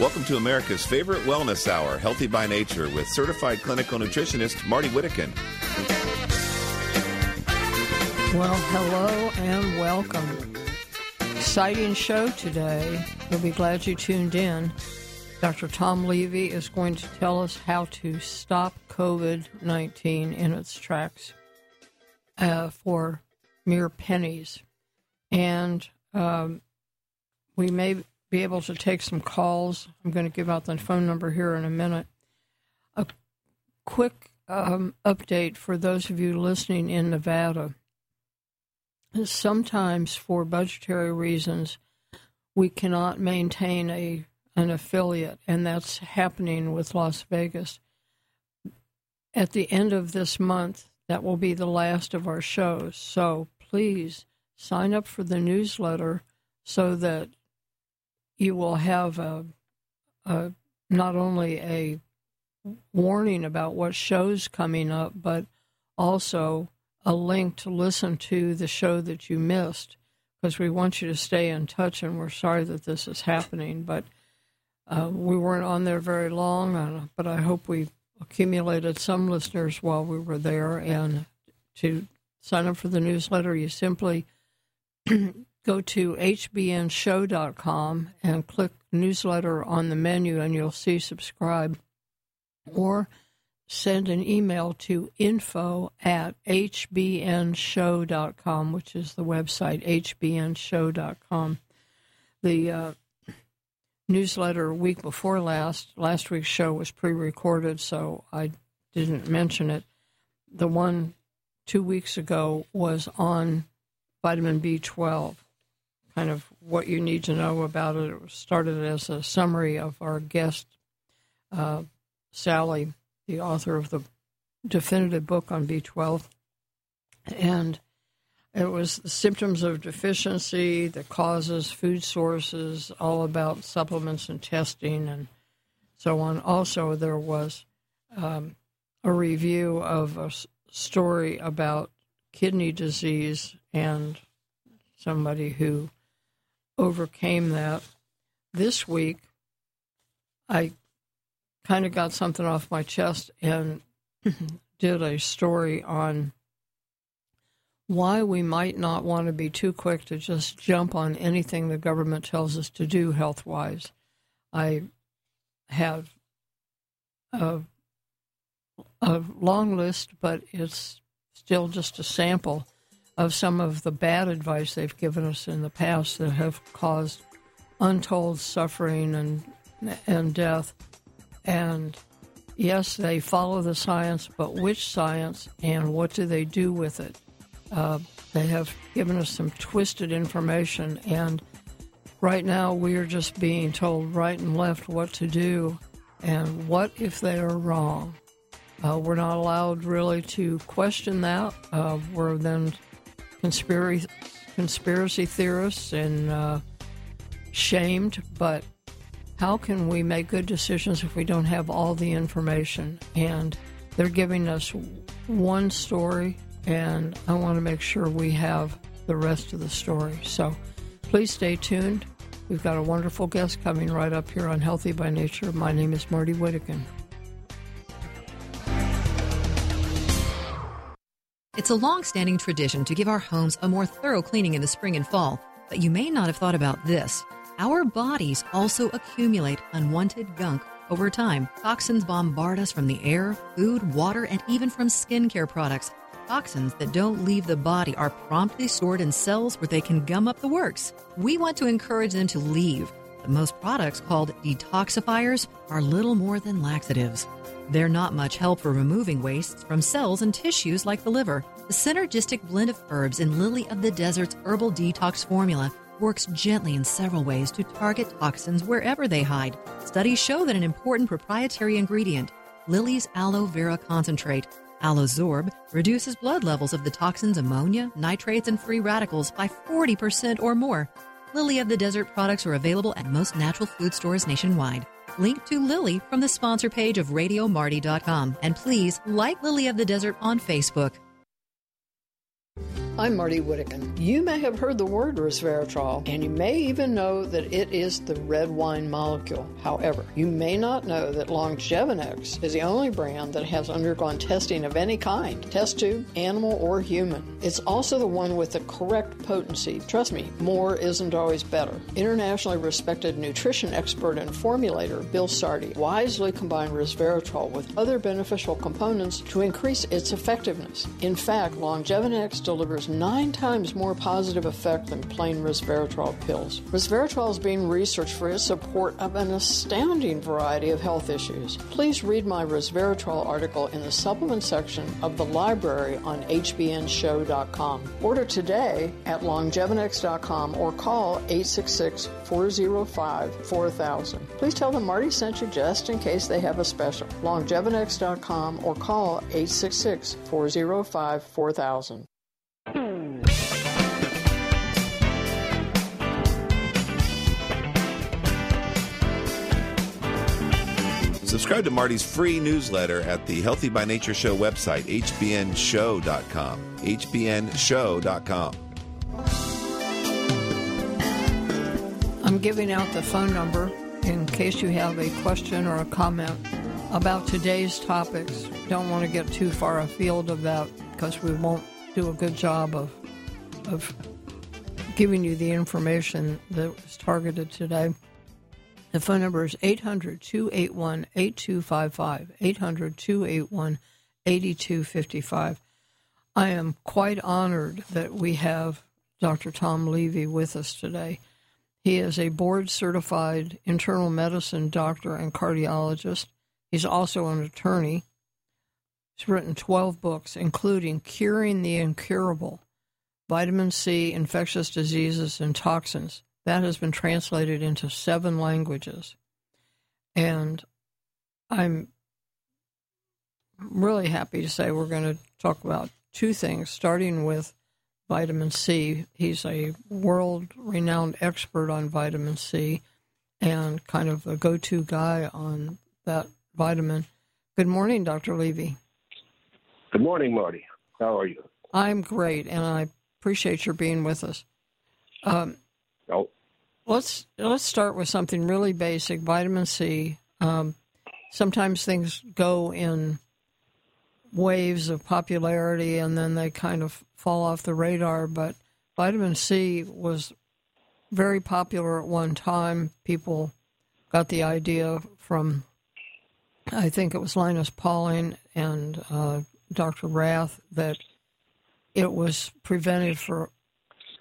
Welcome to America's favorite wellness hour, Healthy by Nature, with certified clinical nutritionist Marty Whittekin. Well, hello and welcome. Exciting show today. We'll be glad you tuned in. Dr. Tom Levy is going to tell us how to stop COVID 19 in its tracks uh, for mere pennies. And um, we may be able to take some calls. I'm going to give out the phone number here in a minute. A quick um, update for those of you listening in Nevada. Sometimes, for budgetary reasons, we cannot maintain a an affiliate, and that's happening with Las Vegas. At the end of this month, that will be the last of our shows. So please sign up for the newsletter so that you will have a, a not only a warning about what shows coming up, but also a link to listen to the show that you missed because we want you to stay in touch and we're sorry that this is happening. But uh, we weren't on there very long, but I hope we accumulated some listeners while we were there. And to sign up for the newsletter, you simply go to hbnshow.com and click newsletter on the menu, and you'll see subscribe. Or send an email to info at hbnshow.com, which is the website, hbnshow.com. The uh, newsletter week before last, last week's show was pre recorded, so I didn't mention it. The one two weeks ago was on vitamin B12 kind of what you need to know about it. It started as a summary of our guest, uh, Sally, the author of the definitive book on B12. And it was the symptoms of deficiency, the causes, food sources, all about supplements and testing and so on. Also, there was um, a review of a story about kidney disease and somebody who overcame that. This week, I kind of got something off my chest and did a story on why we might not want to be too quick to just jump on anything the government tells us to do health wise. I have a, a long list, but it's still just a sample of some of the bad advice they've given us in the past that have caused untold suffering and and death. And yes, they follow the science, but which science and what do they do with it? Uh, they have given us some twisted information, and right now we are just being told right and left what to do. And what if they are wrong? Uh, we're not allowed really to question that. Uh, we're then conspiracy conspiracy theorists and uh, shamed, but how can we make good decisions if we don't have all the information? And they're giving us one story, and I want to make sure we have the rest of the story. So please stay tuned. We've got a wonderful guest coming right up here on Healthy by Nature. My name is Marty Whittekin. It's a long standing tradition to give our homes a more thorough cleaning in the spring and fall, but you may not have thought about this. Our bodies also accumulate unwanted gunk over time. Toxins bombard us from the air, food, water, and even from skincare products. Toxins that don't leave the body are promptly stored in cells where they can gum up the works. We want to encourage them to leave. Most products called detoxifiers are little more than laxatives. They're not much help for removing wastes from cells and tissues like the liver. The synergistic blend of herbs in Lily of the Desert's herbal detox formula works gently in several ways to target toxins wherever they hide. Studies show that an important proprietary ingredient, Lily's aloe vera concentrate, Aloesorb, reduces blood levels of the toxins ammonia, nitrates, and free radicals by 40% or more. Lily of the Desert products are available at most natural food stores nationwide. Link to Lily from the sponsor page of RadioMarty.com. And please like Lily of the Desert on Facebook. I'm Marty Whittekin. You may have heard the word resveratrol, and you may even know that it is the red wine molecule. However, you may not know that Longevinex is the only brand that has undergone testing of any kind test tube, animal, or human. It's also the one with the correct potency. Trust me, more isn't always better. Internationally respected nutrition expert and formulator Bill Sardi wisely combined resveratrol with other beneficial components to increase its effectiveness. In fact, Longevinex delivers nine times more positive effect than plain resveratrol pills. Resveratrol is being researched for its support of an astounding variety of health issues. Please read my resveratrol article in the supplement section of the library on hbnshow.com. Order today at longevinex.com or call 866 405 4000. Please tell them Marty sent you just in case they have a special. longevinex.com or call 866 Subscribe to Marty's free newsletter at the Healthy by Nature Show website, hbnshow.com. hbnshow.com. I'm giving out the phone number in case you have a question or a comment about today's topics. Don't want to get too far afield of that because we won't do a good job of of giving you the information that was targeted today. The phone number is 800 281 8255. 800 281 8255. I am quite honored that we have Dr. Tom Levy with us today. He is a board certified internal medicine doctor and cardiologist. He's also an attorney. He's written 12 books, including Curing the Incurable, Vitamin C, Infectious Diseases, and Toxins. That has been translated into seven languages. And I'm really happy to say we're going to talk about two things, starting with vitamin C. He's a world renowned expert on vitamin C and kind of a go to guy on that vitamin. Good morning, Dr. Levy. Good morning, Marty. How are you? I'm great, and I appreciate your being with us. Um, oh. Let's let's start with something really basic. Vitamin C. Um, sometimes things go in waves of popularity, and then they kind of fall off the radar. But vitamin C was very popular at one time. People got the idea from, I think it was Linus Pauling and uh, Dr. Rath, that it was prevented for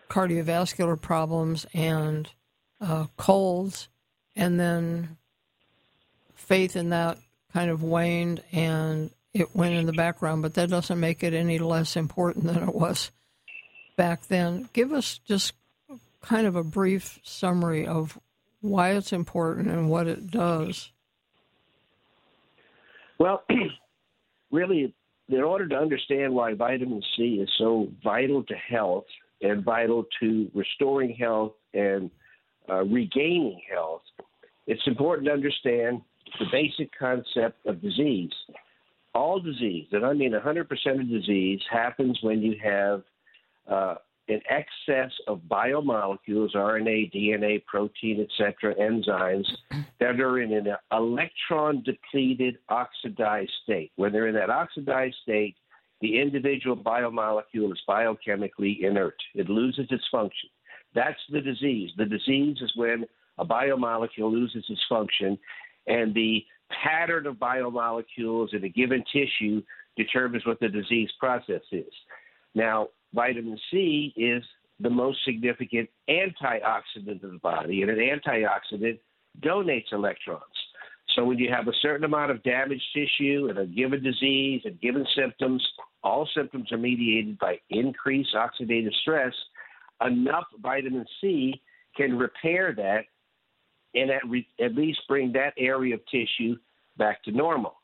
cardiovascular problems and uh, colds, and then faith in that kind of waned and it went in the background, but that doesn't make it any less important than it was back then. Give us just kind of a brief summary of why it's important and what it does. Well, really, in order to understand why vitamin C is so vital to health and vital to restoring health and uh, regaining health, it's important to understand the basic concept of disease all disease, and I mean 100% of disease, happens when you have uh, an excess of biomolecules, RNA, DNA, protein, etc., enzymes that are in an electron depleted, oxidized state. When they're in that oxidized state, the individual biomolecule is biochemically inert. It loses its function. That's the disease. The disease is when a biomolecule loses its function, and the pattern of biomolecules in a given tissue determines what the disease process is. Now, vitamin C is the most significant antioxidant of the body, and an antioxidant donates electrons. So when you have a certain amount of damaged tissue and a given disease and given symptoms, all symptoms are mediated by increased oxidative stress. Enough vitamin C can repair that and at, re- at least bring that area of tissue back to normal.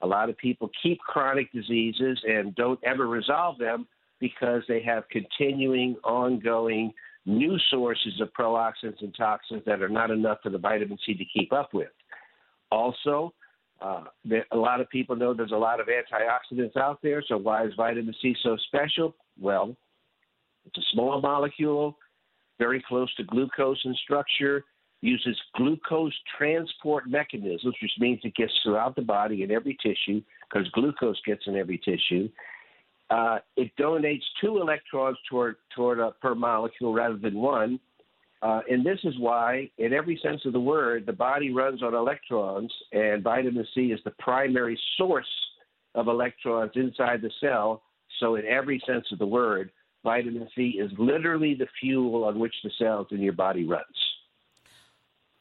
A lot of people keep chronic diseases and don't ever resolve them because they have continuing, ongoing new sources of pro-oxidants and toxins that are not enough for the vitamin C to keep up with. Also, uh, there, a lot of people know there's a lot of antioxidants out there, so why is vitamin C so special? Well, It's a small molecule, very close to glucose in structure, uses glucose transport mechanisms, which means it gets throughout the body in every tissue because glucose gets in every tissue. Uh, it donates two electrons toward toward a, per molecule rather than one, uh, and this is why, in every sense of the word, the body runs on electrons, and vitamin C is the primary source of electrons inside the cell. So, in every sense of the word, vitamin C is literally the fuel on which the cells in your body runs.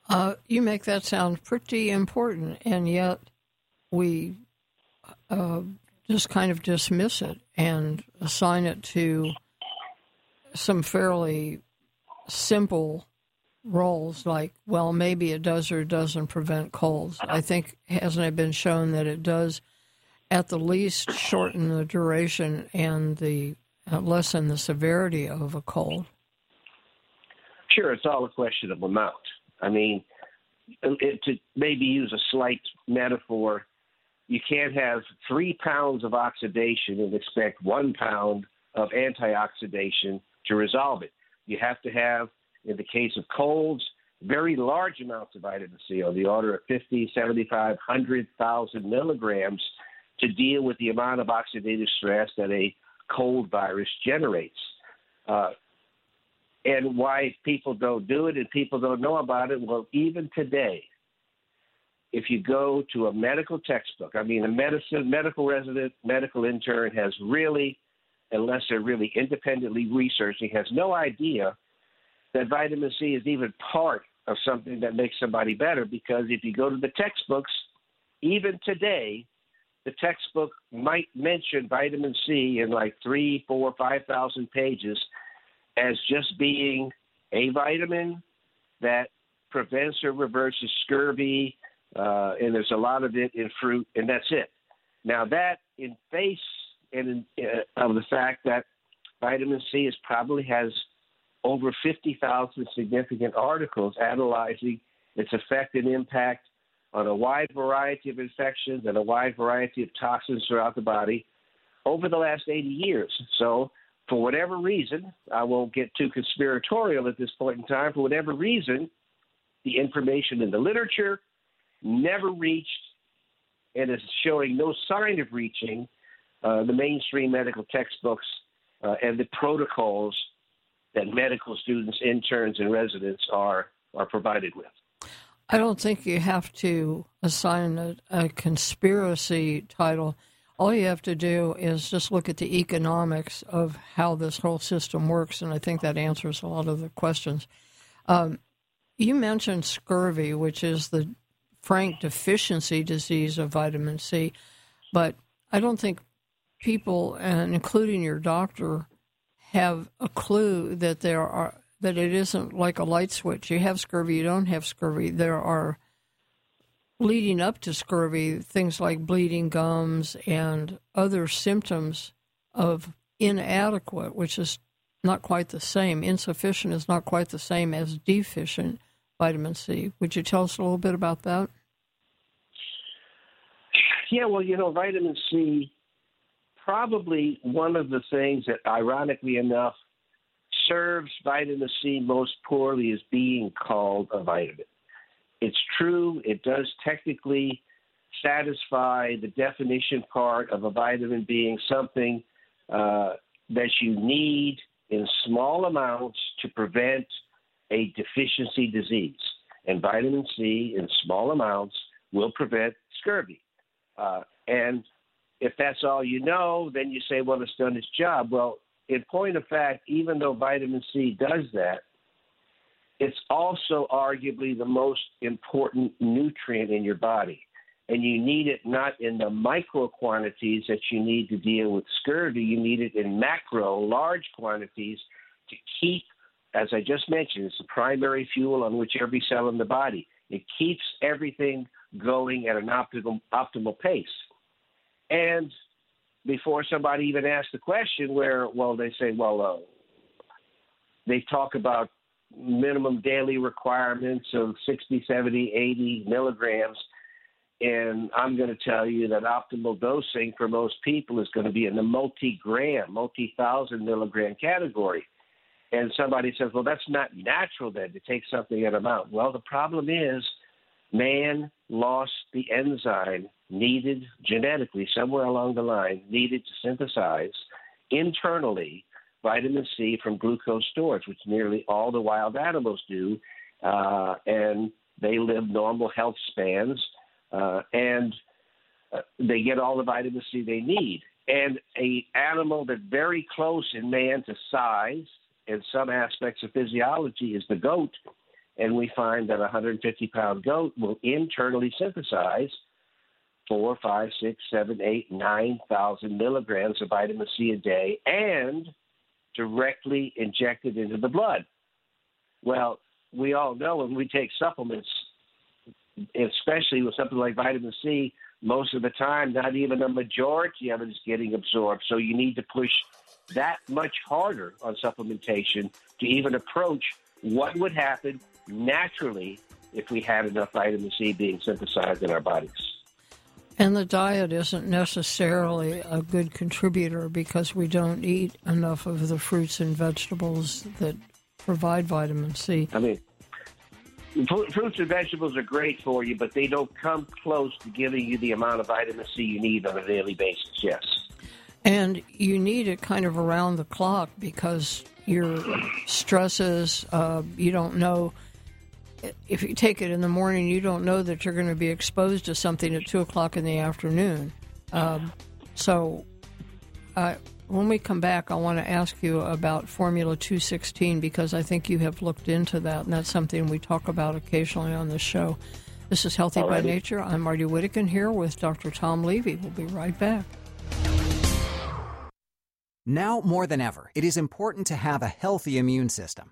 Uh, you make that sound pretty important, and yet we uh, just kind of dismiss it and assign it to some fairly simple roles like, well, maybe it does or doesn't prevent colds. I think, hasn't it been shown that it does at the least shorten the duration and the uh, lessen the severity of a cold? Sure, it's all a question of amount. I mean, it, to maybe use a slight metaphor, you can't have three pounds of oxidation and expect one pound of antioxidation to resolve it. You have to have, in the case of colds, very large amounts of vitamin C on the order of 50, 75, 100,000 milligrams to deal with the amount of oxidative stress that a cold virus generates. Uh, and why people don't do it and people don't know about it. Well, even today, if you go to a medical textbook, I mean, a medicine, medical resident, medical intern has really, unless they're really independently researching, has no idea that vitamin C is even part of something that makes somebody better. Because if you go to the textbooks, even today, the textbook might mention vitamin C in like three, four, five thousand pages as just being a vitamin that prevents or reverses scurvy, uh, and there's a lot of it in fruit, and that's it. Now that in face and in, uh, of the fact that vitamin C is probably has over 50,000 significant articles analyzing its effect and impact on a wide variety of infections and a wide variety of toxins throughout the body over the last 80 years. So for whatever reason, I won't get too conspiratorial at this point in time, for whatever reason, the information in the literature never reached and is showing no sign of reaching uh, the mainstream medical textbooks uh, and the protocols that medical students, interns, and residents are, are provided with. I don't think you have to assign a, a conspiracy title all you have to do is just look at the economics of how this whole system works, and I think that answers a lot of the questions. Um, you mentioned scurvy, which is the frank deficiency disease of vitamin C, but I don't think people, and including your doctor, have a clue that there are that it isn't like a light switch. You have scurvy, you don't have scurvy. There are leading up to scurvy, things like bleeding gums and other symptoms of inadequate, which is not quite the same. Insufficient is not quite the same as deficient vitamin C. Would you tell us a little bit about that? Yeah, well, you know, vitamin C, probably one of the things that, ironically enough, serves vitamin C most poorly is being called a vitamin. It's true, it does technically satisfy the definition part of a vitamin being something uh, that you need in small amounts to prevent a deficiency disease. And vitamin C in small amounts will prevent scurvy. Uh, and if that's all you know, then you say, well, it's done its job. Well, in point of fact, even though vitamin C does that, it's also arguably the most important nutrient in your body. And you need it not in the micro quantities that you need to deal with scurvy, you need it in macro, large quantities to keep, as I just mentioned, it's the primary fuel on which every cell in the body. It keeps everything going at an optimal, optimal pace. And before somebody even asks the question, where, well, they say, well, uh, they talk about minimum daily requirements of 60, 70, 80 milligrams. And I'm going to tell you that optimal dosing for most people is going to be in the multi gram, multi thousand milligram category. And somebody says, well, that's not natural then to take something in amount. Well, the problem is man lost the enzyme needed genetically somewhere along the line, needed to synthesize internally vitamin C from glucose storage, which nearly all the wild animals do. Uh, and they live normal health spans. Uh, and uh, they get all the vitamin C they need. And a animal that's very close in man to size and some aspects of physiology is the goat. And we find that a 150 pound goat will internally synthesize four, five, six, seven, eight, nine thousand milligrams of vitamin C a day and directly inject it into the blood. Well, we all know when we take supplements, especially with something like vitamin C, most of the time, not even a majority of it is getting absorbed. So you need to push that much harder on supplementation to even approach what would happen naturally if we had enough vitamin C being synthesized in our bodies. And the diet isn't necessarily a good contributor because we don't eat enough of the fruits and vegetables that provide vitamin C. I mean, fruits and vegetables are great for you, but they don't come close to giving you the amount of vitamin C you need on a daily basis. Yes. And you need it kind of around the clock because your stresses, uh, you don't know if you take it in the morning, you don't know that you're going to be exposed to something at two o'clock in the afternoon. Um, so, uh, when we come back, I want to ask you about Formula 216 because I think you have looked into that, and that's something we talk about occasionally on the show. This is Healthy Alrighty. by Nature. I'm Marty Whittekin here with Dr. Tom Levy. We'll be right back. Now more than ever, it is important to have a healthy immune system.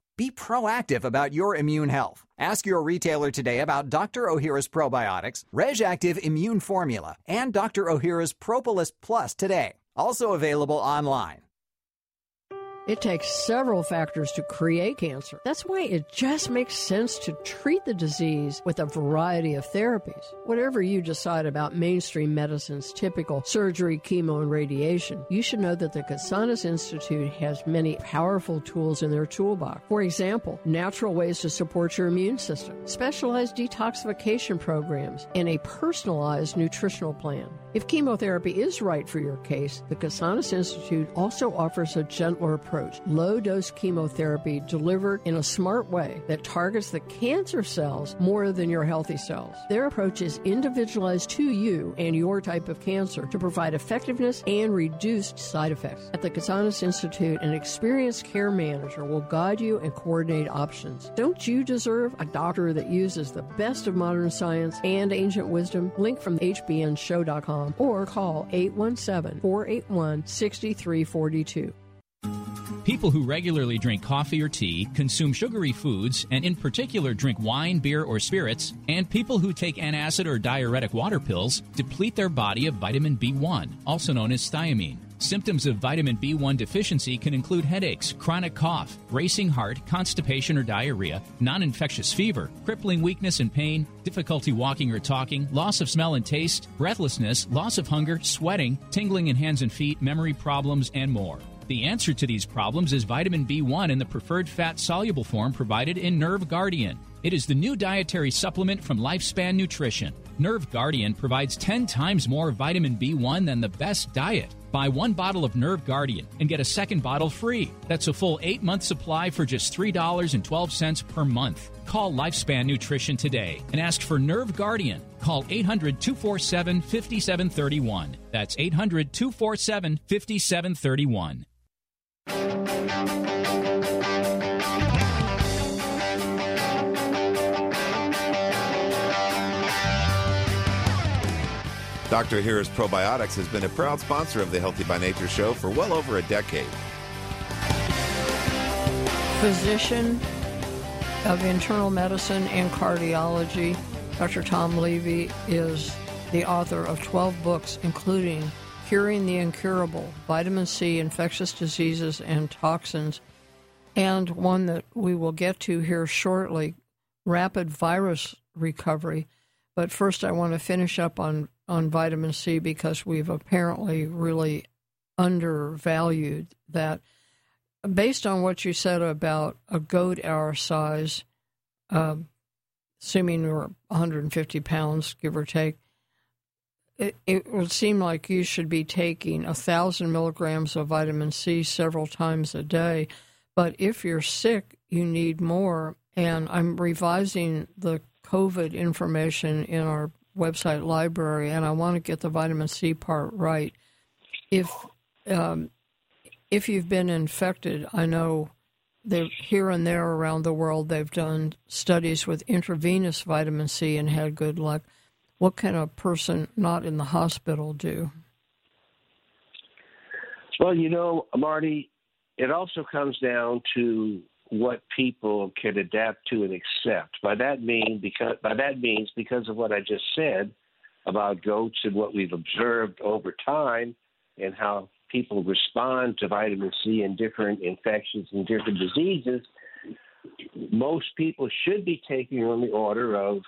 Be proactive about your immune health. Ask your retailer today about Dr. Ohhira's probiotics, RegActiv Immune Formula, and Dr. Ohhira's Propolis Plus today. Also available online. It takes several factors to create cancer. That's why it just makes sense to treat the disease with a variety of therapies. Whatever you decide about mainstream medicine's typical surgery, chemo, and radiation, you should know that the Casanas Institute has many powerful tools in their toolbox. For example, natural ways to support your immune system, specialized detoxification programs, and a personalized nutritional plan. If chemotherapy is right for your case, the Casanas Institute also offers a gentler approach, low dose chemotherapy delivered in a smart way that targets the cancer cells more than your healthy cells. Their approach is individualized to you and your type of cancer to provide effectiveness and reduced side effects. At the Casanas Institute, an experienced care manager will guide you and coordinate options. Don't you deserve a doctor that uses the best of modern science and ancient wisdom? Link from hbnshow.com or call 817 481 6342. People who regularly drink coffee or tea, consume sugary foods, and in particular drink wine, beer, or spirits, and people who take antacid or diuretic water pills deplete their body of vitamin B1, also known as thiamine. Symptoms of vitamin B1 deficiency can include headaches, chronic cough, racing heart, constipation or diarrhea, non infectious fever, crippling weakness and pain, difficulty walking or talking, loss of smell and taste, breathlessness, loss of hunger, sweating, tingling in hands and feet, memory problems, and more. The answer to these problems is vitamin B1 in the preferred fat soluble form provided in Nerve Guardian. It is the new dietary supplement from Lifespan Nutrition. Nerve Guardian provides 10 times more vitamin B1 than the best diet. Buy one bottle of Nerve Guardian and get a second bottle free. That's a full eight month supply for just $3.12 per month. Call Lifespan Nutrition today and ask for Nerve Guardian. Call 800 247 5731. That's 800 247 5731. Dr. Ohhira's Probiotics has been a proud sponsor of the Healthy by Nature show for well over a decade. Physician of internal medicine and cardiology, Dr. Tom Levy is the author of 12 books, including Curing the Incurable, Vitamin C, Infectious Diseases, and Toxins, and one that we will get to here shortly Rapid Virus Recovery. But first, I want to finish up on, on vitamin C because we've apparently really undervalued that. Based on what you said about a goat our size, uh, assuming we're 150 pounds, give or take, it, it would seem like you should be taking a thousand milligrams of vitamin C several times a day. But if you're sick, you need more. And I'm revising the COVID information in our website library, and I want to get the vitamin C part right. If um, if you've been infected, I know here and there around the world they've done studies with intravenous vitamin C and had good luck what can a person not in the hospital do? Well, you know, Marty, it also comes down to what people can adapt to and accept. By that mean because by that means because of what I just said about goats and what we've observed over time and how people respond to vitamin C and different infections and different diseases, most people should be taking on the order of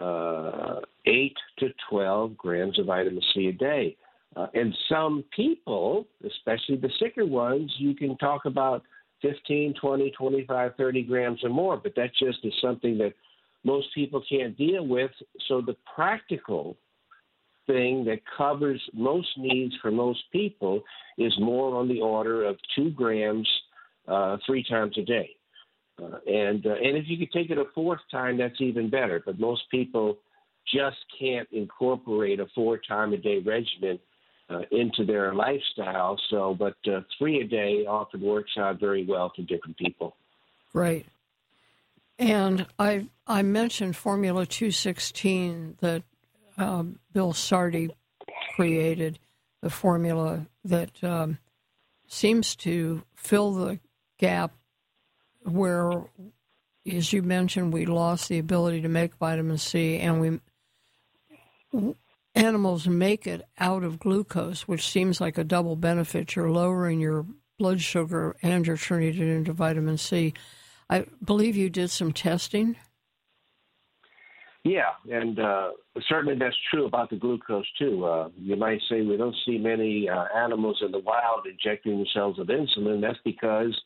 uh, 8 to 12 grams of vitamin C a day. Uh, and some people, especially the sicker ones, you can talk about 15, 20, 25, 30 grams or more, but that just is something that most people can't deal with. So the practical thing that covers most needs for most people is more on the order of two grams uh, three times a day. And uh, and if you could take it a fourth time, that's even better. But most people just can't incorporate a four time a day regimen uh, into their lifestyle. So, but uh, three a day often works out very well for different people. Right. And I I mentioned Formula 216 that um, Bill Sardi created, the formula that um, seems to fill the gap where, as you mentioned, we lost the ability to make vitamin C, and we animals make it out of glucose, which seems like a double benefit. You're lowering your blood sugar and you're turning it into vitamin C. I believe you did some testing. Yeah, and uh, certainly that's true about the glucose too. Uh, you might say we don't see many uh, animals in the wild injecting themselves with insulin. That's because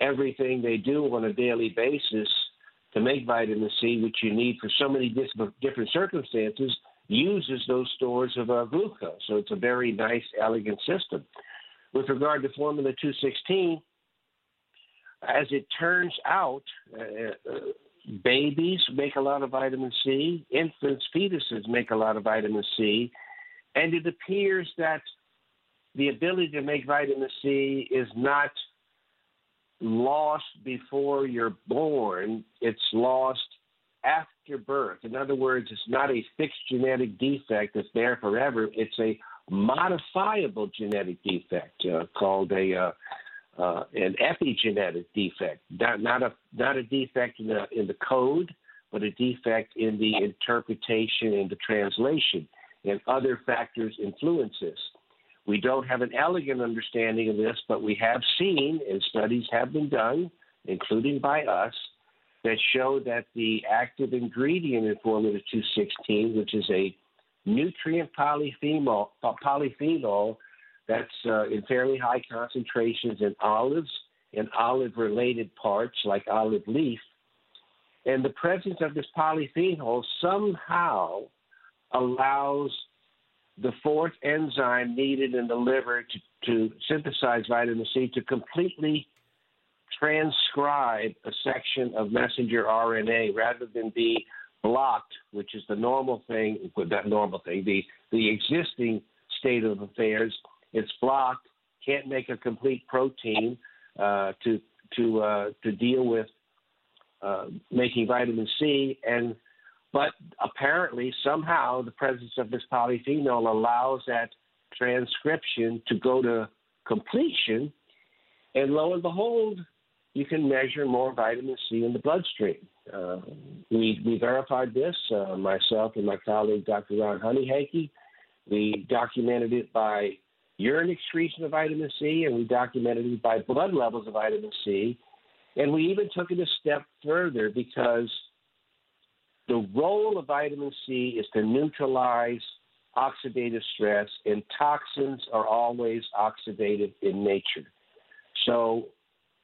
everything they do on a daily basis to make vitamin C, which you need for so many different circumstances, uses those stores of uh, glucose. So it's a very nice, elegant system. With regard to Formula 216, as it turns out, uh, uh, babies make a lot of vitamin C, infants, fetuses make a lot of vitamin C, and it appears that the ability to make vitamin C is not – lost before you're born, it's lost after birth. In other words, it's not a fixed genetic defect that's there forever. It's a modifiable genetic defect uh, called a uh, uh, an epigenetic defect. Not, not a not a defect in the in the code, but a defect in the interpretation and the translation, and other factors influence this. We don't have an elegant understanding of this, but we have seen, and studies have been done, including by us, that show that the active ingredient in Formula 216, which is a nutrient polyphenol, polyphenol that's uh, in fairly high concentrations in olives and olive related parts like olive leaf. And the presence of this polyphenol somehow allows the fourth enzyme needed in the liver to, to synthesize vitamin C to completely transcribe a section of messenger RNA rather than be blocked, which is the normal thing, that normal thing, the, the existing state of affairs. It's blocked, can't make a complete protein uh, to to uh, to deal with uh, making vitamin C, and But apparently, somehow, the presence of this polyphenol allows that transcription to go to completion, and lo and behold, you can measure more vitamin C in the bloodstream. Uh, we, we verified this, uh, myself and my colleague, Dr. Ron Hunninghake. We documented it by urine excretion of vitamin C, and we documented it by blood levels of vitamin C. And we even took it a step further because the role of vitamin C is to neutralize oxidative stress, and toxins are always oxidative in nature. So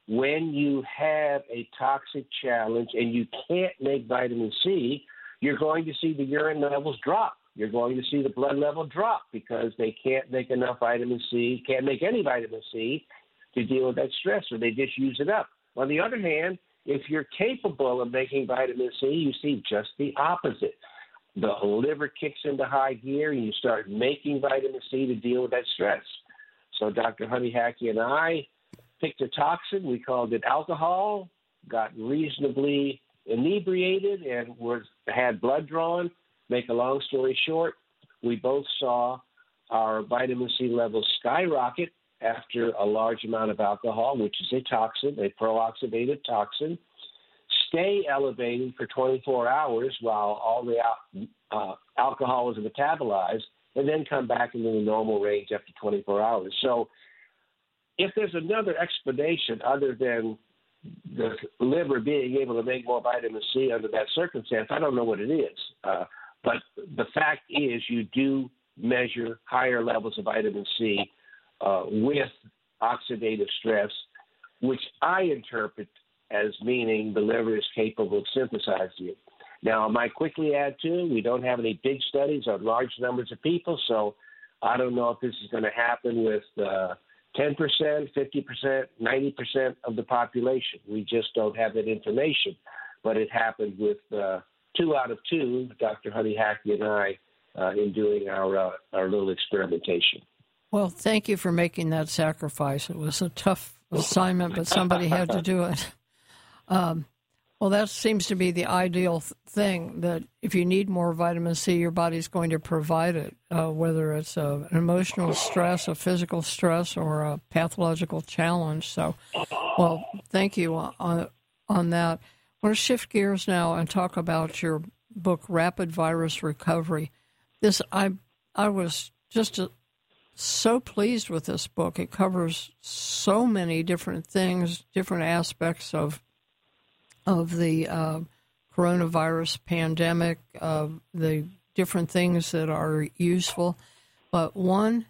when you have a toxic challenge and you can't make vitamin C, you're going to see the urine levels drop. You're going to see the blood level drop because they can't make enough vitamin C, can't make any vitamin C to deal with that stress, or they just use it up. On the other hand, if you're capable of making vitamin C, you see just the opposite. The liver kicks into high gear and you start making vitamin C to deal with that stress. So Dr. Hunninghake and I picked a toxin. We called it alcohol. Got reasonably inebriated and was had blood drawn. Make a long story short, we both saw our vitamin C levels skyrocket after a large amount of alcohol, which is a toxin, a pro-oxidative toxin, stay elevated for 24 hours while all the uh, alcohol is metabolized, and then come back into the normal range after 24 hours. So if there's another explanation other than the liver being able to make more vitamin C under that circumstance, I don't know what it is. Uh, but the fact is, you do measure higher levels of vitamin C uh, with oxidative stress, which I interpret as meaning the liver is capable of synthesizing it. Now, I might quickly add too, we don't have any big studies on large numbers of people, so I don't know if this is going to happen with uh, 10%, 50%, 90% of the population. We just don't have that information. But it happened with uh, two out of two, Dr. Hunninghake and I, uh, in doing our, uh, our little experimentation. Well, thank you for making that sacrifice. It was a tough assignment, but somebody had to do it. Um, well, that seems to be the ideal thing that if you need more vitamin C, your body's going to provide it, uh, whether it's a, an emotional stress, a physical stress, or a pathological challenge. So, well, thank you on, on that. I want to shift gears now and talk about your book, Rapid Virus Recovery. This, I, I was just a, so pleased with this book. It covers so many different things, different aspects of of the uh, coronavirus pandemic, uh, the different things that are useful. But one,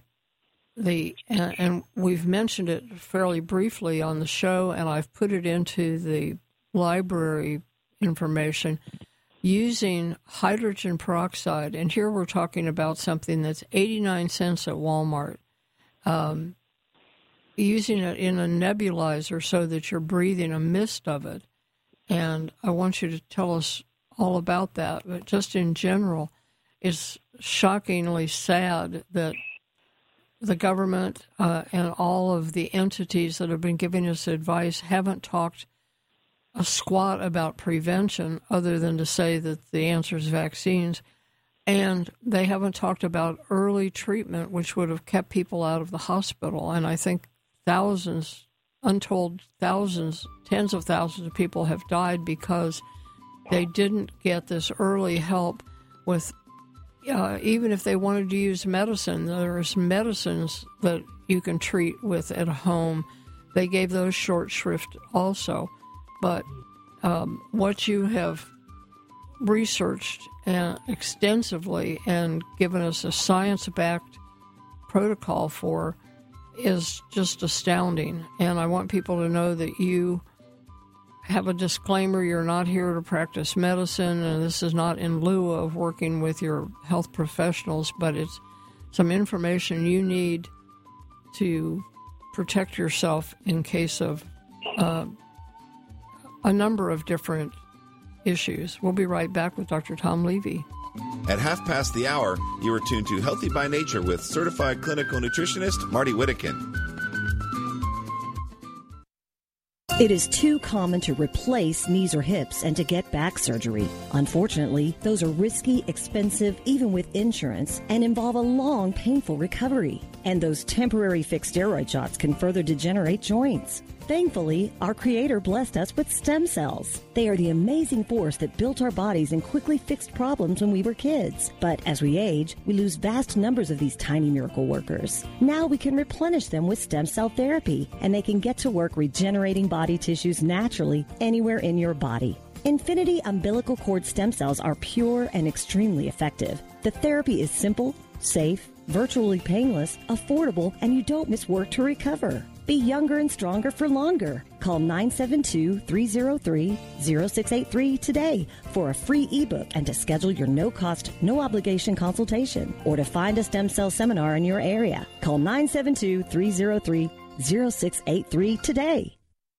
the and, and, we've mentioned it fairly briefly on the show, and I've put it into the library information using hydrogen peroxide. And here we're talking about something that's 89 cents at Walmart. Um, using it in a nebulizer so that you're breathing a mist of it and I want you to tell us all about that. But just in general, it's shockingly sad that the government uh, and all of the entities that have been giving us advice haven't talked a squat about prevention other than to say that the answer is vaccines. And they haven't talked about early treatment, which would have kept people out of the hospital. And I think thousands untold thousands, tens of thousands of people have died because they didn't get this early help with, uh, even if they wanted to use medicine, there's medicines that you can treat with at home. They gave those short shrift also. But um, what you have researched uh, extensively and given us a science backed protocol for is just astounding. And I want people to know that you have a disclaimer you're not here to practice medicine, and this is not in lieu of working with your health professionals, but it's some information you need to protect yourself in case of uh, a number of different issues. We'll be right back with Dr. Tom Levy. At half past the hour, you are tuned to Healthy by Nature with certified clinical nutritionist Marty Whittekin. It is too common to replace knees or hips and to get back surgery. Unfortunately, those are risky, expensive, even with insurance, and involve a long, painful recovery. And those temporary fixed steroid shots can further degenerate joints. Thankfully, our Creator blessed us with stem cells. They are the amazing force that built our bodies and quickly fixed problems when we were kids. But as we age, we lose vast numbers of these tiny miracle workers. Now we can replenish them with stem cell therapy, and they can get to work regenerating body tissues naturally anywhere in your body. Infinity umbilical cord stem cells are pure and extremely effective. The therapy is simple, safe, virtually painless, affordable, and you don't miss work to recover. Be younger and stronger for longer. Call 972 303 0683 today for a free ebook and to schedule your no cost, no obligation consultation or to find a stem cell seminar in your area. Call 972 303 0683 today.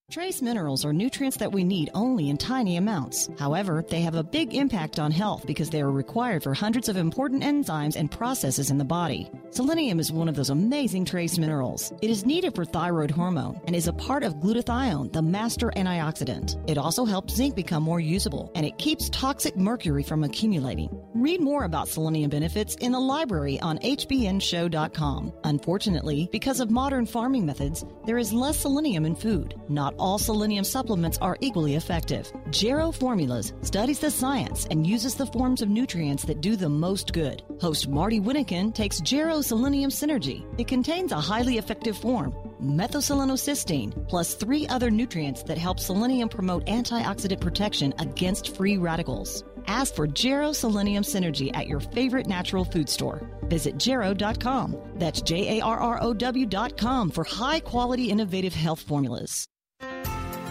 Trace minerals are nutrients that we need only in tiny amounts. However, they have a big impact on health because they are required for hundreds of important enzymes and processes in the body. Selenium is one of those amazing trace minerals. It is needed for thyroid hormone and is a part of glutathione, the master antioxidant. It also helps zinc become more usable and it keeps toxic mercury from accumulating. Read more about selenium benefits in the library on hbnshow.com. Unfortunately, because of modern farming methods, there is less selenium in food. Not all selenium supplements are equally effective. Jarrow Formulas studies the science and uses the forms of nutrients that do the most good. Host Marty Whittekin takes Jarrow Selenium Synergy. It contains a highly effective form, methylselenocysteine, plus three other nutrients that help selenium promote antioxidant protection against free radicals. Ask for Jarrow Selenium Synergy at your favorite natural food store. Visit jarrow.com. That's J A R R O W.com for high quality, innovative health formulas.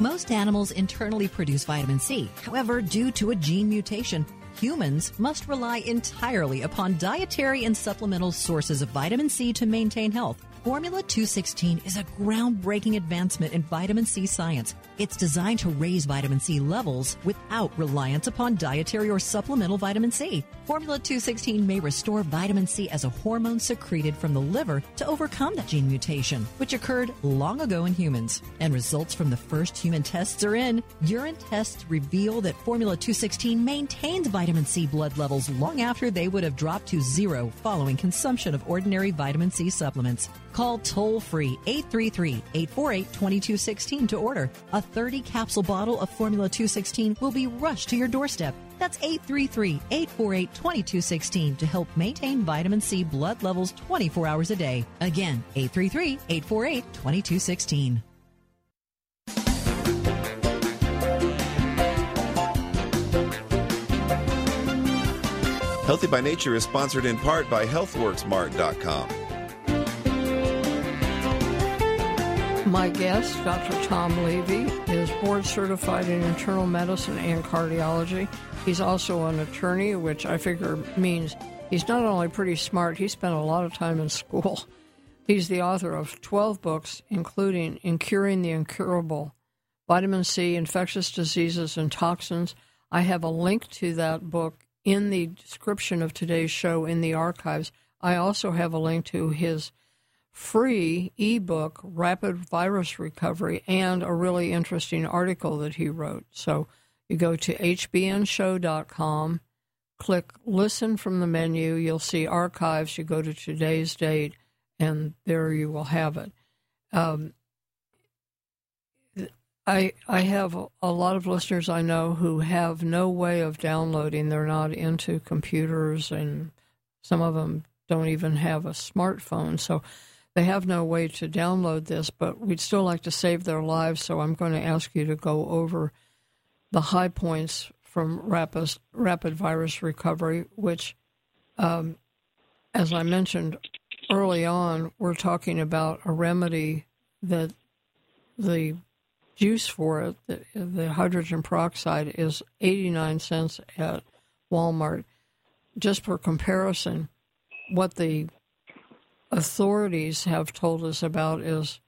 Most animals internally produce vitamin C. However, due to a gene mutation, humans must rely entirely upon dietary and supplemental sources of vitamin C to maintain health. Formula 216 is a groundbreaking advancement in vitamin C science. It's designed to raise vitamin C levels without reliance upon dietary or supplemental vitamin C. Formula 216 may restore vitamin C as a hormone secreted from the liver to overcome that gene mutation, which occurred long ago in humans. And results from the first human tests are in. Urine tests reveal that Formula 216 maintains vitamin C blood levels long after they would have dropped to zero following consumption of ordinary vitamin C supplements. Call toll free 833 848 2216 to order. A 30 capsule bottle of Formula 216 will be rushed to your doorstep. That's 833 848 2216 to help maintain vitamin C blood levels 24 hours a day. Again, 833 848 2216. Healthy by Nature is sponsored in part by HealthWorksMart.com. My guest, Dr. Tom Levy, is board certified in internal medicine and cardiology. He's also an attorney, which I figure means he's not only pretty smart, he spent a lot of time in school. He's the author of 12 books, including In Curing the Incurable, Vitamin C, Infectious Diseases, and Toxins. I have a link to that book in the description of today's show in the archives. I also have a link to his free ebook, Rapid Virus Recovery, and a really interesting article that he wrote. So you go to hbnshow.com, click Listen from the menu. You'll see archives. You go to today's date, and there you will have it. Um, I I have a lot of listeners I know who have no way of downloading. They're not into computers, and some of them don't even have a smartphone. So they have no way to download this, but we'd still like to save their lives. So I'm going to ask you to go over the high points from rapid rapid virus recovery, which, um, as I mentioned early on, we're talking about a remedy that the juice for it, the, the hydrogen peroxide, is 89 cents at Walmart. Just for comparison, what the authorities have told us about is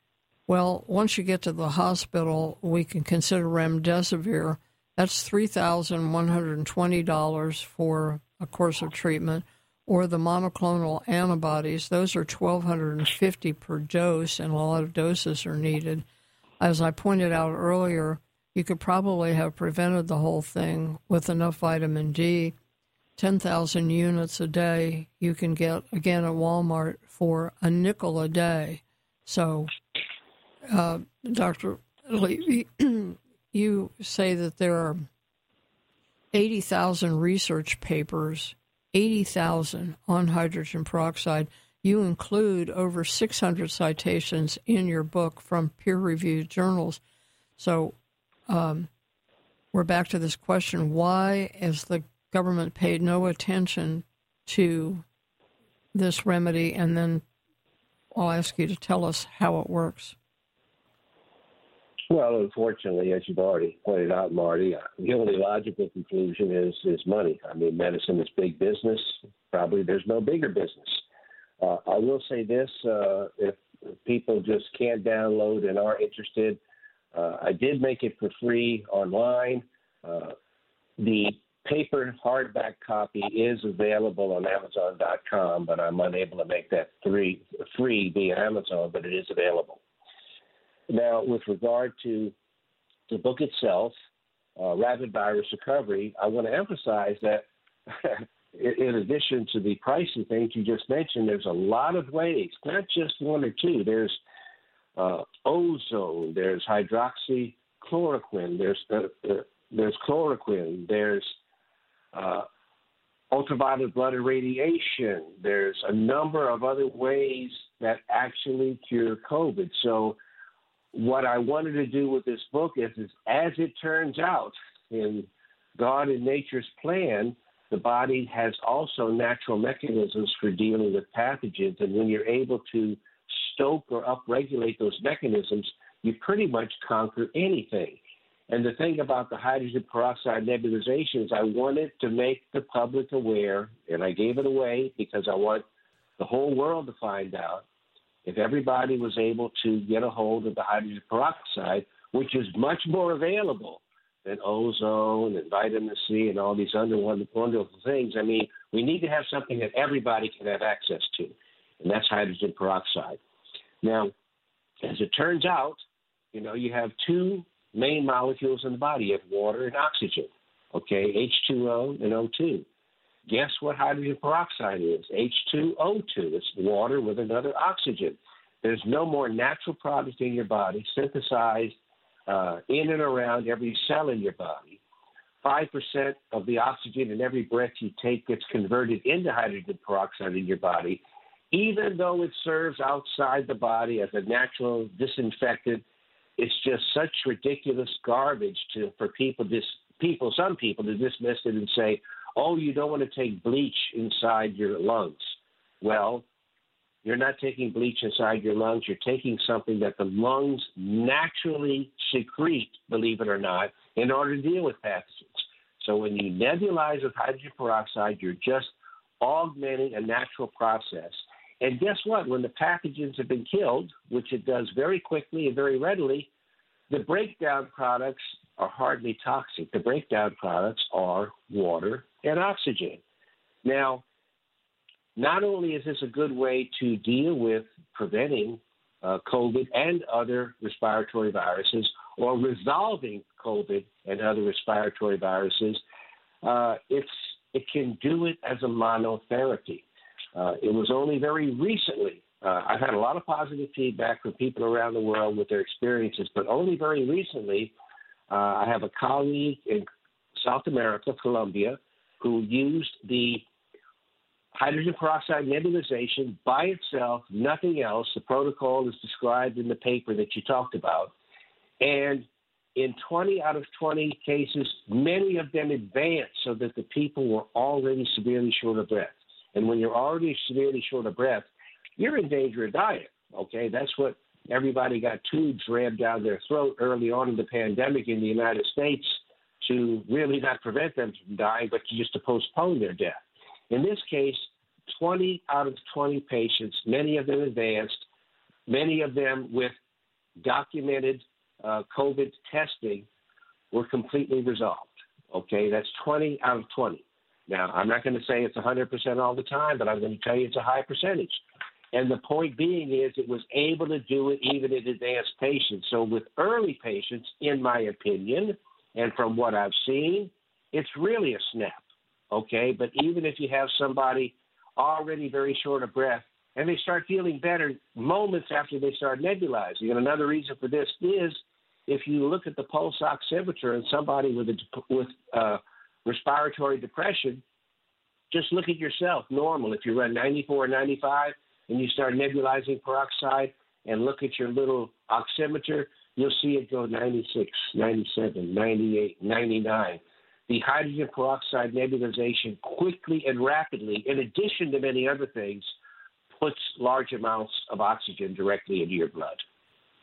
well, once you get to the hospital, we can consider remdesivir. That's $3,120 for a course of treatment. Or the monoclonal antibodies, those are 1250 per dose, and a lot of doses are needed. as I pointed out earlier, you could probably have prevented the whole thing with enough vitamin D. 10,000 units a day you can get again at Walmart for a nickel a day. So, uh, Dr. Levy, you say that there are 80,000 research papers, 80,000 on hydrogen peroxide. You include over 600 citations in your book from peer reviewed journals. So um, we're back to this question why has the government paid no attention to this remedy? And then I'll ask you to tell us how it works. Well, unfortunately, as you've already pointed out, Marty, uh, the only logical conclusion is is money. I mean, medicine is big business. Probably there's no bigger business. Uh, I will say this: uh, if people just can't download and are interested, uh, I did make it for free online. Uh, the paper hardback copy is available on Amazon.com, but I'm unable to make that free free via Amazon. But it is available. Now, with regard to the book itself, uh, Rapid Virus Recovery, I want to emphasize that in addition to the pricing things you just mentioned, there's a lot of ways, not just one or two. There's uh, ozone, there's hydroxychloroquine, there's uh, uh, there's chloroquine, there's uh, ultraviolet blood irradiation. There's a number of other ways that actually cure COVID. So what I wanted to do with this book is, is as it turns out, in God and nature's plan, the body has also natural mechanisms for dealing with pathogens. And when you're able to stoke or upregulate those mechanisms, you pretty much conquer anything. And the thing about the hydrogen peroxide nebulization is I wanted to make the public aware, and I gave it away because I want the whole world to find out if everybody was able to get a hold of the hydrogen peroxide, which is much more available than ozone and vitamin C and all these other wonderful things, I mean, we need to have something that everybody can have access to, and that's hydrogen peroxide. Now, as it turns out, you know, you have two main molecules in the body. Have water and oxygen, okay, H2O and O2. Guess what hydrogen peroxide is? H2O2. It's water with another oxygen. There's no more natural product in your body synthesized uh, in and around every cell in your body. 5% of the oxygen in every breath you take gets converted into hydrogen peroxide in your body, even though it serves outside the body as a natural disinfectant. It's just such ridiculous garbage to for people, dis, people, some people to dismiss it and say, oh, you don't want to take bleach inside your lungs. Well, you're not taking bleach inside your lungs. You're taking something that the lungs naturally secrete, believe it or not, in order to deal with pathogens. So when you nebulize with hydrogen peroxide, you're just augmenting a natural process. And guess what? When the pathogens have been killed, which it does very quickly and very readily, the breakdown products are hardly toxic. The breakdown products are water and oxygen. Now, not only is this a good way to deal with preventing uh, COVID and other respiratory viruses or resolving COVID and other respiratory viruses, uh, it's, it can do it as a monotherapy. Uh, it was only very recently, uh, I've had a lot of positive feedback from people around the world with their experiences, but only very recently, uh, I have a colleague in South America, Colombia, who used the hydrogen peroxide nebulization by itself, nothing else. The protocol is described in the paper that you talked about. And in 20 out of 20 cases, many of them advanced so that the people were already severely short of breath. And when you're already severely short of breath, you're in danger of dying. Okay, that's what everybody got tubes rammed down their throat early on in the pandemic in the United States to really not prevent them from dying, but just to postpone their death. In this case, 20 out of 20 patients, many of them advanced, many of them with documented uh, COVID testing, were completely resolved. Okay, that's 20 out of 20. Now, I'm not going to say it's 100% all the time, but I'm going to tell you it's a high percentage. And the point being is it was able to do it even in advanced patients. So with early patients, in my opinion, and from what I've seen, it's really a snap. Okay. But even if you have somebody already very short of breath and they start feeling better moments after they start nebulizing. And another reason for this is if you look at the pulse oximeter in somebody with a, with uh, respiratory depression, just look at yourself normal. If you run 94 or 95 and you start nebulizing peroxide and look at your little oximeter, you'll see it go 96, 97, 98, 99. The hydrogen peroxide nebulization quickly and rapidly, in addition to many other things, puts large amounts of oxygen directly into your blood.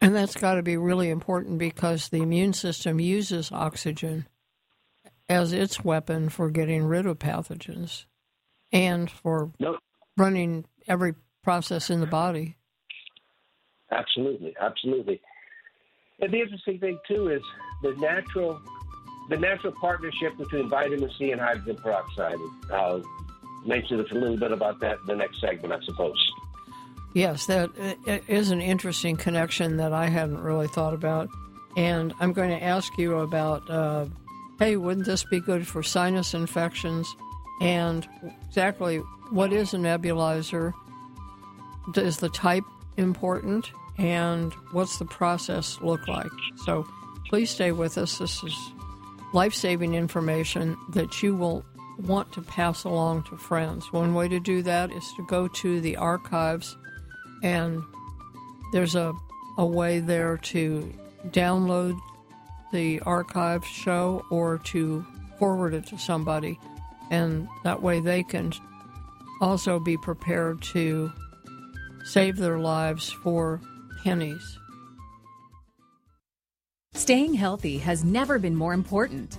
And that's got to be really important because the immune system uses oxygen as its weapon for getting rid of pathogens and for nope. running every process in the body. Absolutely, absolutely. And the interesting thing too is the natural, the natural partnership between vitamin C and hydrogen peroxide. I'll mention a little bit about that in the next segment, I suppose. Yes, that is an interesting connection that I hadn't really thought about. And I'm going to ask you about uh, hey, wouldn't this be good for sinus infections? And exactly what is a nebulizer? Is the type important? And what's the process look like? So please stay with us. This is life saving information that you will want to pass along to friends. One way to do that is to go to the archives and there's a, a way there to download the archive show or to forward it to somebody. And that way they can also be prepared to save their lives for pennies. Staying healthy has never been more important.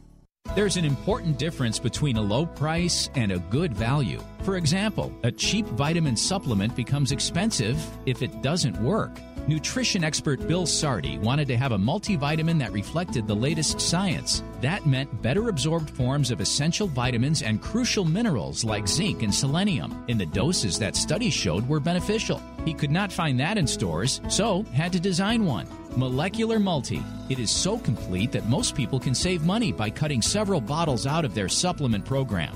There's an important difference between a low price and a good value. For example, a cheap vitamin supplement becomes expensive if it doesn't work. Nutrition expert Bill Sardi wanted to have a multivitamin that reflected the latest science. That meant better absorbed forms of essential vitamins and crucial minerals like zinc and selenium in the doses that studies showed were beneficial. He could not find that in stores, so had to design one. Molecular Multi. It is so complete that most people can save money by cutting several bottles out of their supplement program.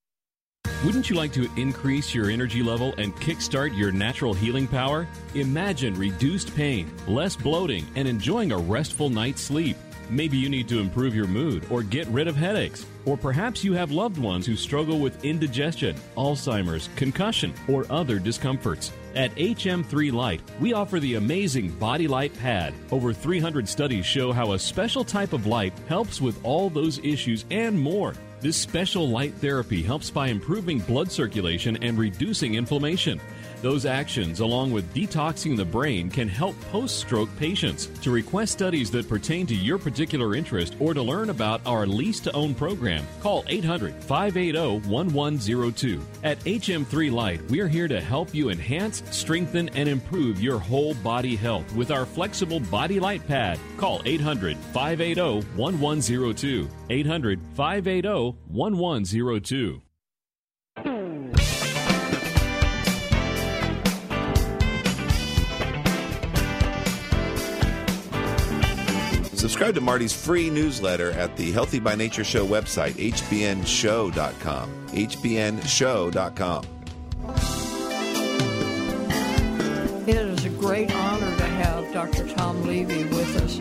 Wouldn't you like to increase your energy level and kickstart your natural healing power? Imagine reduced pain, less bloating, and enjoying a restful night's sleep. Maybe you need to improve your mood or get rid of headaches. Or perhaps you have loved ones who struggle with indigestion, Alzheimer's, concussion, or other discomforts. At HM3 Light, we offer the amazing Body Light Pad. Over 300 studies show how a special type of light helps with all those issues and more. This special light therapy helps by improving blood circulation and reducing inflammation. Those actions, along with detoxing the brain, can help post stroke patients. To request studies that pertain to your particular interest or to learn about our lease to own program, call 800 580 1102. At HM3 Light, we are here to help you enhance, strengthen, and improve your whole body health with our flexible body light pad. Call 800 580 1102. 800 580 1102. Subscribe to Marty's free newsletter at the Healthy by Nature Show website, hbnshow.com. hbnshow.com. It is a great honor to have Dr. Tom Levy with us.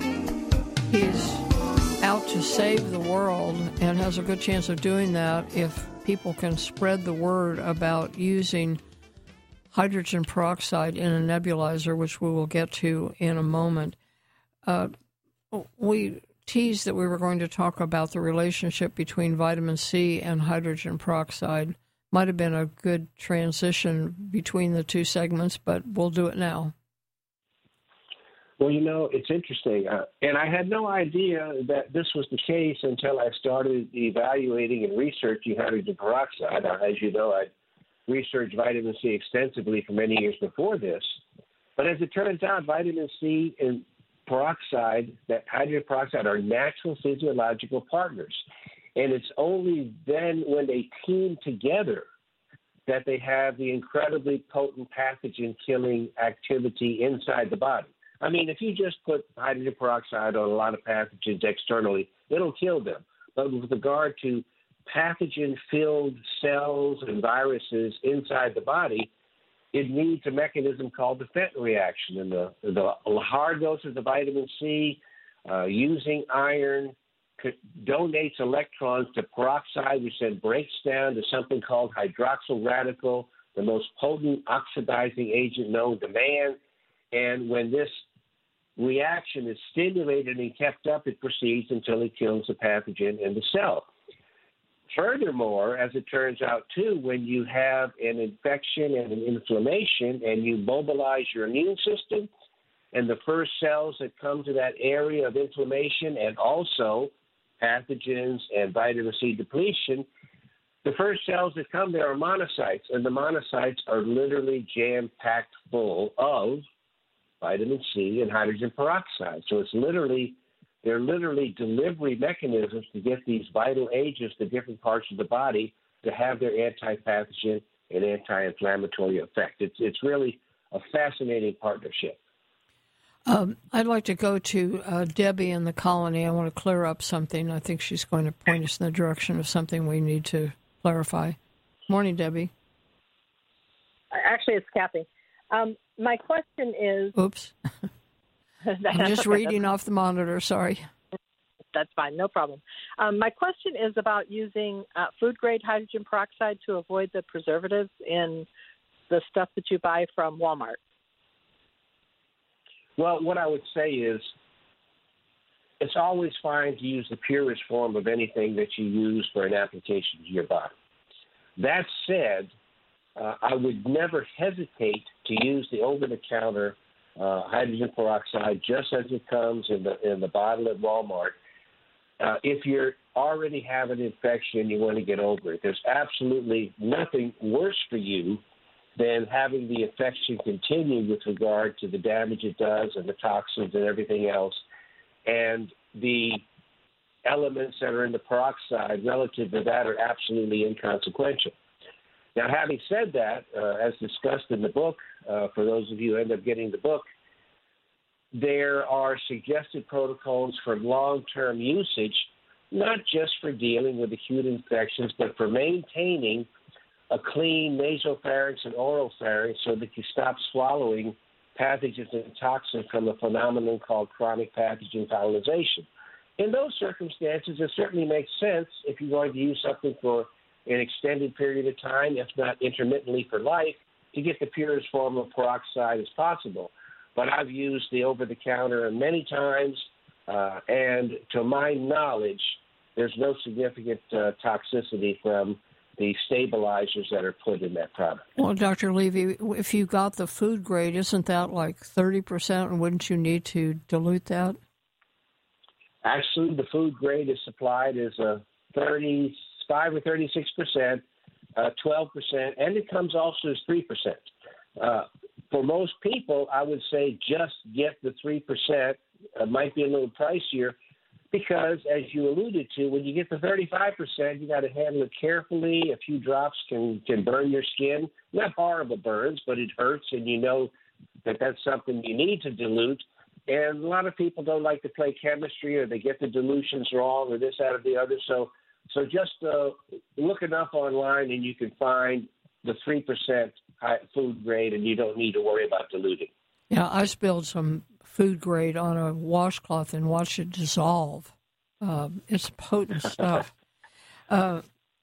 He's out to save the world and has a good chance of doing that if people can spread the word about using hydrogen peroxide in a nebulizer, which we will get to in a moment. Uh, we teased that we were going to talk about the relationship between vitamin C and hydrogen peroxide. Might have been a good transition between the two segments, but we'll do it now. Well, you know, it's interesting. Uh, and I had no idea that this was the case until I started evaluating and researching hydrogen peroxide. As you know, I researched vitamin C extensively for many years before this. But as it turns out, vitamin C and peroxide, that hydrogen peroxide are natural physiological partners. And it's only then when they team together that they have the incredibly potent pathogen killing activity inside the body. I mean, if you just put hydrogen peroxide on a lot of pathogens externally, it'll kill them. But with regard to pathogen filled cells and viruses inside the body, it needs a mechanism called the Fenton reaction. And the, the hard doses of vitamin C, uh, using iron, donates electrons to peroxide, which then breaks down to something called hydroxyl radical, the most potent oxidizing agent known to man. And when this reaction is stimulated and kept up, it proceeds until it kills the pathogen in the cell. Furthermore, as it turns out, too, when you have an infection and an inflammation and you mobilize your immune system, and the first cells that come to that area of inflammation and also pathogens and vitamin C depletion, the first cells that come there are monocytes, and the monocytes are literally jam packed full of vitamin C and hydrogen peroxide. So it's literally they're literally delivery mechanisms to get these vital agents to different parts of the body to have their anti-pathogen and anti-inflammatory effect. It's it's really a fascinating partnership. Um, I'd like to go to uh, Debbie in the colony. I want to clear up something. I think she's going to point us in the direction of something we need to clarify. Morning, Debbie. Actually, it's Kathy. Um, my question is. Oops. I'm just reading off the monitor. Sorry. That's fine, no problem. Um, my question is about using uh, food grade hydrogen peroxide to avoid the preservatives in the stuff that you buy from Walmart. Well, what I would say is it's always fine to use the purest form of anything that you use for an application to your body. That said, uh, I would never hesitate to use the over the counter uh, hydrogen peroxide just as it comes in the in the bottle at Walmart. Uh, if you already have an infection, and you want to get over it. There's absolutely nothing worse for you than having the infection continue with regard to the damage it does and the toxins and everything else. And the elements that are in the peroxide relative to that are absolutely inconsequential. Now, having said that, uh, as discussed in the book, uh, for those of you who end up getting the book, there are suggested protocols for long term usage, not just for dealing with acute infections, but for maintaining a clean nasopharynx and oropharynx so that you stop swallowing pathogens and toxins from a phenomenon called chronic pathogen colonization. In those circumstances, it certainly makes sense if you're going to use something for an extended period of time, if not intermittently for life, to get the purest form of peroxide as possible. But I've used the over the counter many times, uh, and to my knowledge, there's no significant uh, toxicity from the stabilizers that are put in that product. Well, Dr. Levy, if you got the food grade, isn't that like 30%? And wouldn't you need to dilute that? Actually, the food grade is supplied as a 35 or 36 percent, uh, 12 percent, and it comes also as 3 percent. Uh, for most people, I would say just get the 3 percent. It might be a little pricier because, as you alluded to, when you get the 35 percent, you got to handle it carefully. A few drops can can burn your skin. Not horrible burns, but it hurts, and you know that that's something you need to dilute. And a lot of people don't like to play chemistry, or they get the dilutions wrong, or this, out of the other. So, so just uh, look enough online, and you can find the three percent food grade, and you don't need to worry about diluting. Yeah, I spilled some food grade on a washcloth and watched it dissolve. Um, it's potent stuff. Uh,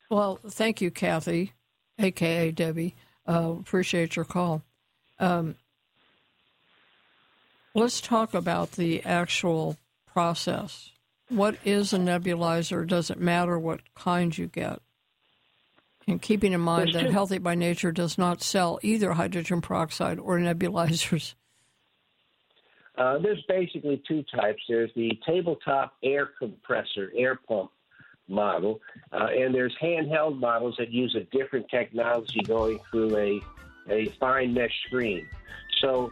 well, thank you, Kathy, aka Debbie. Uh, appreciate your call. Um, let's talk about the actual process. What is a nebulizer? Does it matter what kind you get? And keeping in mind that Healthy by Nature does not sell either hydrogen peroxide or nebulizers. Uh, there's basically two types. There's the tabletop air compressor, air pump model, uh, and there's handheld models that use a different technology going through a, a fine mesh screen. So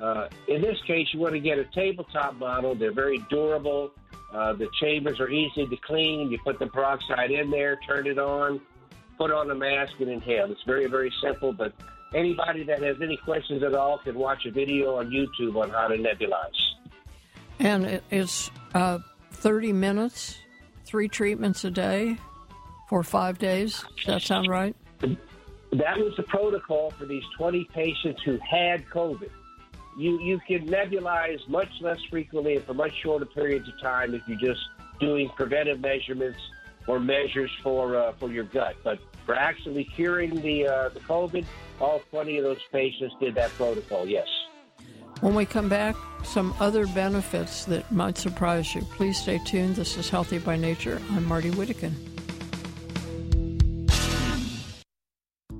uh, in this case, you want to get a tabletop model. They're very durable. Uh, the chambers are easy to clean. You put the peroxide in there, turn it on, put on a mask, and inhale. It's very, very simple, but anybody that has any questions at all can watch a video on YouTube on how to nebulize. And it's uh, 30 minutes, three treatments a day for five days. Does that sound right? That was the protocol for these 20 patients who had COVID you you can nebulize much less frequently and for much shorter periods of time if you're just doing preventive measurements or measures for uh, for your gut. But for actually curing the uh, the COVID, all 20 of those patients did that protocol. Yes. When we come back, some other benefits that might surprise you. Please stay tuned. This is Healthy by Nature. I'm Marty Whittekin.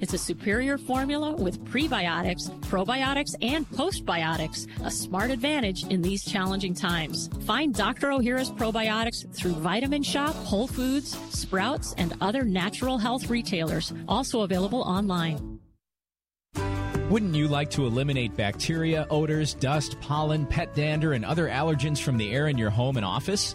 It's a superior formula with prebiotics, probiotics, and postbiotics, a smart advantage in these challenging times. Find Dr. Ohhira's probiotics through Vitamin Shoppe, Whole Foods, Sprouts, and other natural health retailers, also available online. Wouldn't you like to eliminate bacteria, odors, dust, pollen, pet dander, and other allergens from the air in your home and office?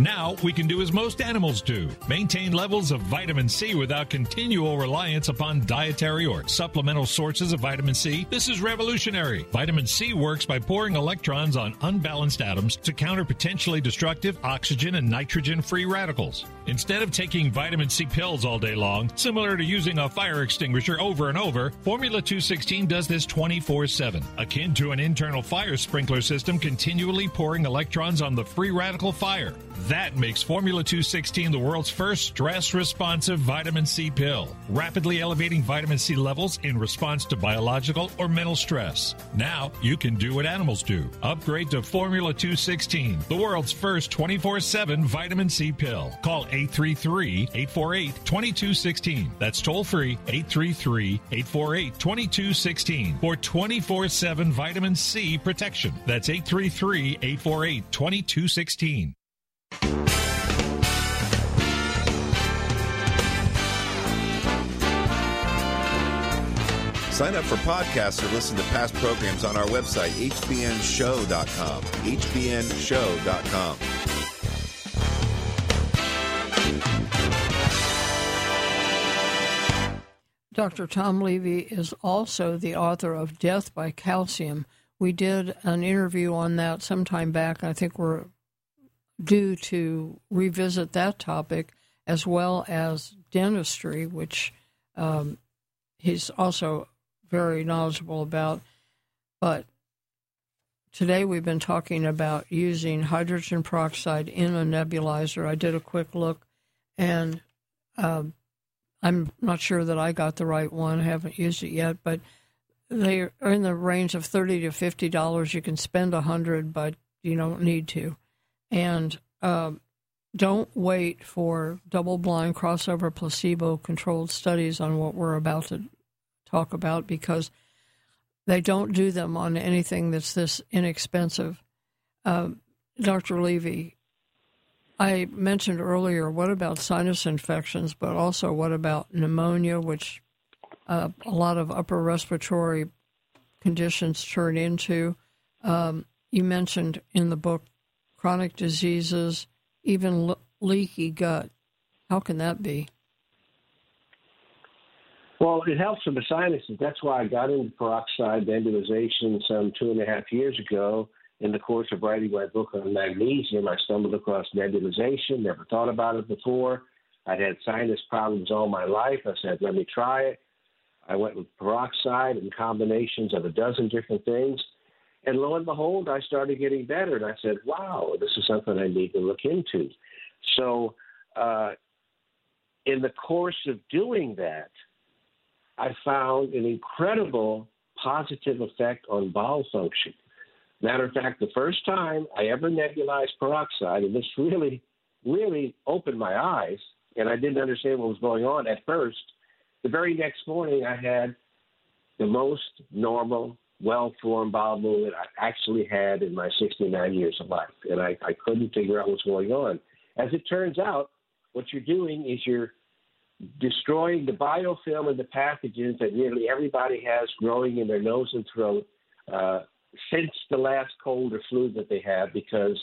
Now we can do as most animals do maintain levels of vitamin C without continual reliance upon dietary or supplemental sources of vitamin C. This is revolutionary. Vitamin C works by pouring electrons on unbalanced atoms to counter potentially destructive oxygen and nitrogen free radicals. Instead of taking vitamin C pills all day long, similar to using a fire extinguisher over and over, Formula 216 does this 24 7, akin to an internal fire sprinkler system continually pouring electrons on the free radical fire. That makes Formula 216 the world's first stress responsive vitamin C pill, rapidly elevating vitamin C levels in response to biological or mental stress. Now you can do what animals do. Upgrade to Formula 216, the world's first 24 7 vitamin C pill. Call 833 848 2216. That's toll free 833 848 2216 for 24 7 vitamin C protection. That's 833 848 2216. Sign up for podcasts or listen to past programs on our website, hbnshow.com. hbnshow.com. Dr. Tom Levy is also the author of Death by Calcium. We did an interview on that sometime back. I think we're due to revisit that topic as well as dentistry, which um, he's also very knowledgeable about. But today we've been talking about using hydrogen peroxide in a nebulizer. I did a quick look, and um, I'm not sure that I got the right one. I haven't used it yet, but they are in the range of thirty to fifty dollars. You can spend a hundred, but you don't need to. And um, don't wait for double-blind, crossover, placebo-controlled studies on what we're about to talk about because they don't do them on anything that's this inexpensive. Um, Dr. Levy, I mentioned earlier, what about sinus infections, but also what about pneumonia, which uh, a lot of upper respiratory conditions turn into? Um, you mentioned in the book chronic diseases, even le- leaky gut. How can that be? Well, it helps with the sinuses. That's why I got into peroxide nebulization some two and a half years ago in the course of writing my book on magnesium, I stumbled across nebulization, never thought about it before. I'd had sinus problems all my life. I said, let me try it. I went with peroxide and combinations of a dozen different things. And lo and behold, I started getting better. And I said, wow, this is something I need to look into. So, uh, in the course of doing that, I found an incredible positive effect on bowel function. Matter of fact, the first time I ever nebulized peroxide, and this really, really opened my eyes, and I didn't understand what was going on at first. The very next morning, I had the most normal, well formed bowel movement I actually had in my 69 years of life, and I, I couldn't figure out what's going on. As it turns out, what you're doing is you're destroying the biofilm and the pathogens that nearly everybody has growing in their nose and throat uh, since the last cold or flu that they have because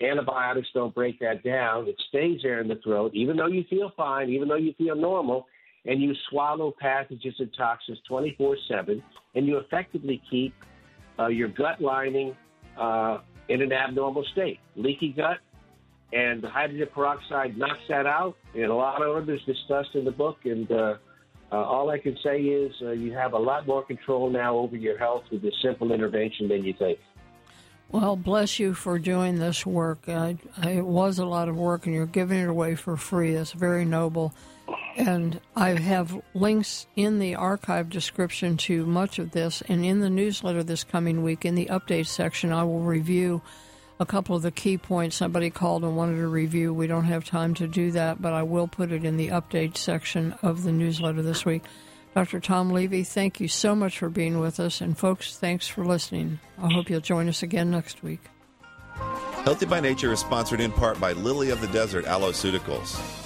antibiotics don't break that down. It stays there in the throat, even though you feel fine, even though you feel normal, and you swallow pathogens and toxins 24 7, and you effectively keep uh, your gut lining uh, in an abnormal state. Leaky gut, and hydrogen peroxide knocks that out, and a lot of others discussed in the book, and uh, uh, all I can say is uh, you have a lot more control now over your health with this simple intervention than you think. Well, bless you for doing this work. I, it was a lot of work, and you're giving it away for free. That's very noble. And I have links in the archive description to much of this. And in the newsletter this coming week, in the update section, I will review a couple of the key points somebody called and wanted to review. We don't have time to do that, but I will put it in the update section of the newsletter this week. Dr. Tom Levy, thank you so much for being with us. And folks, thanks for listening. I hope you'll join us again next week. Healthy by Nature is sponsored in part by Lily of the Desert Aloeceuticals.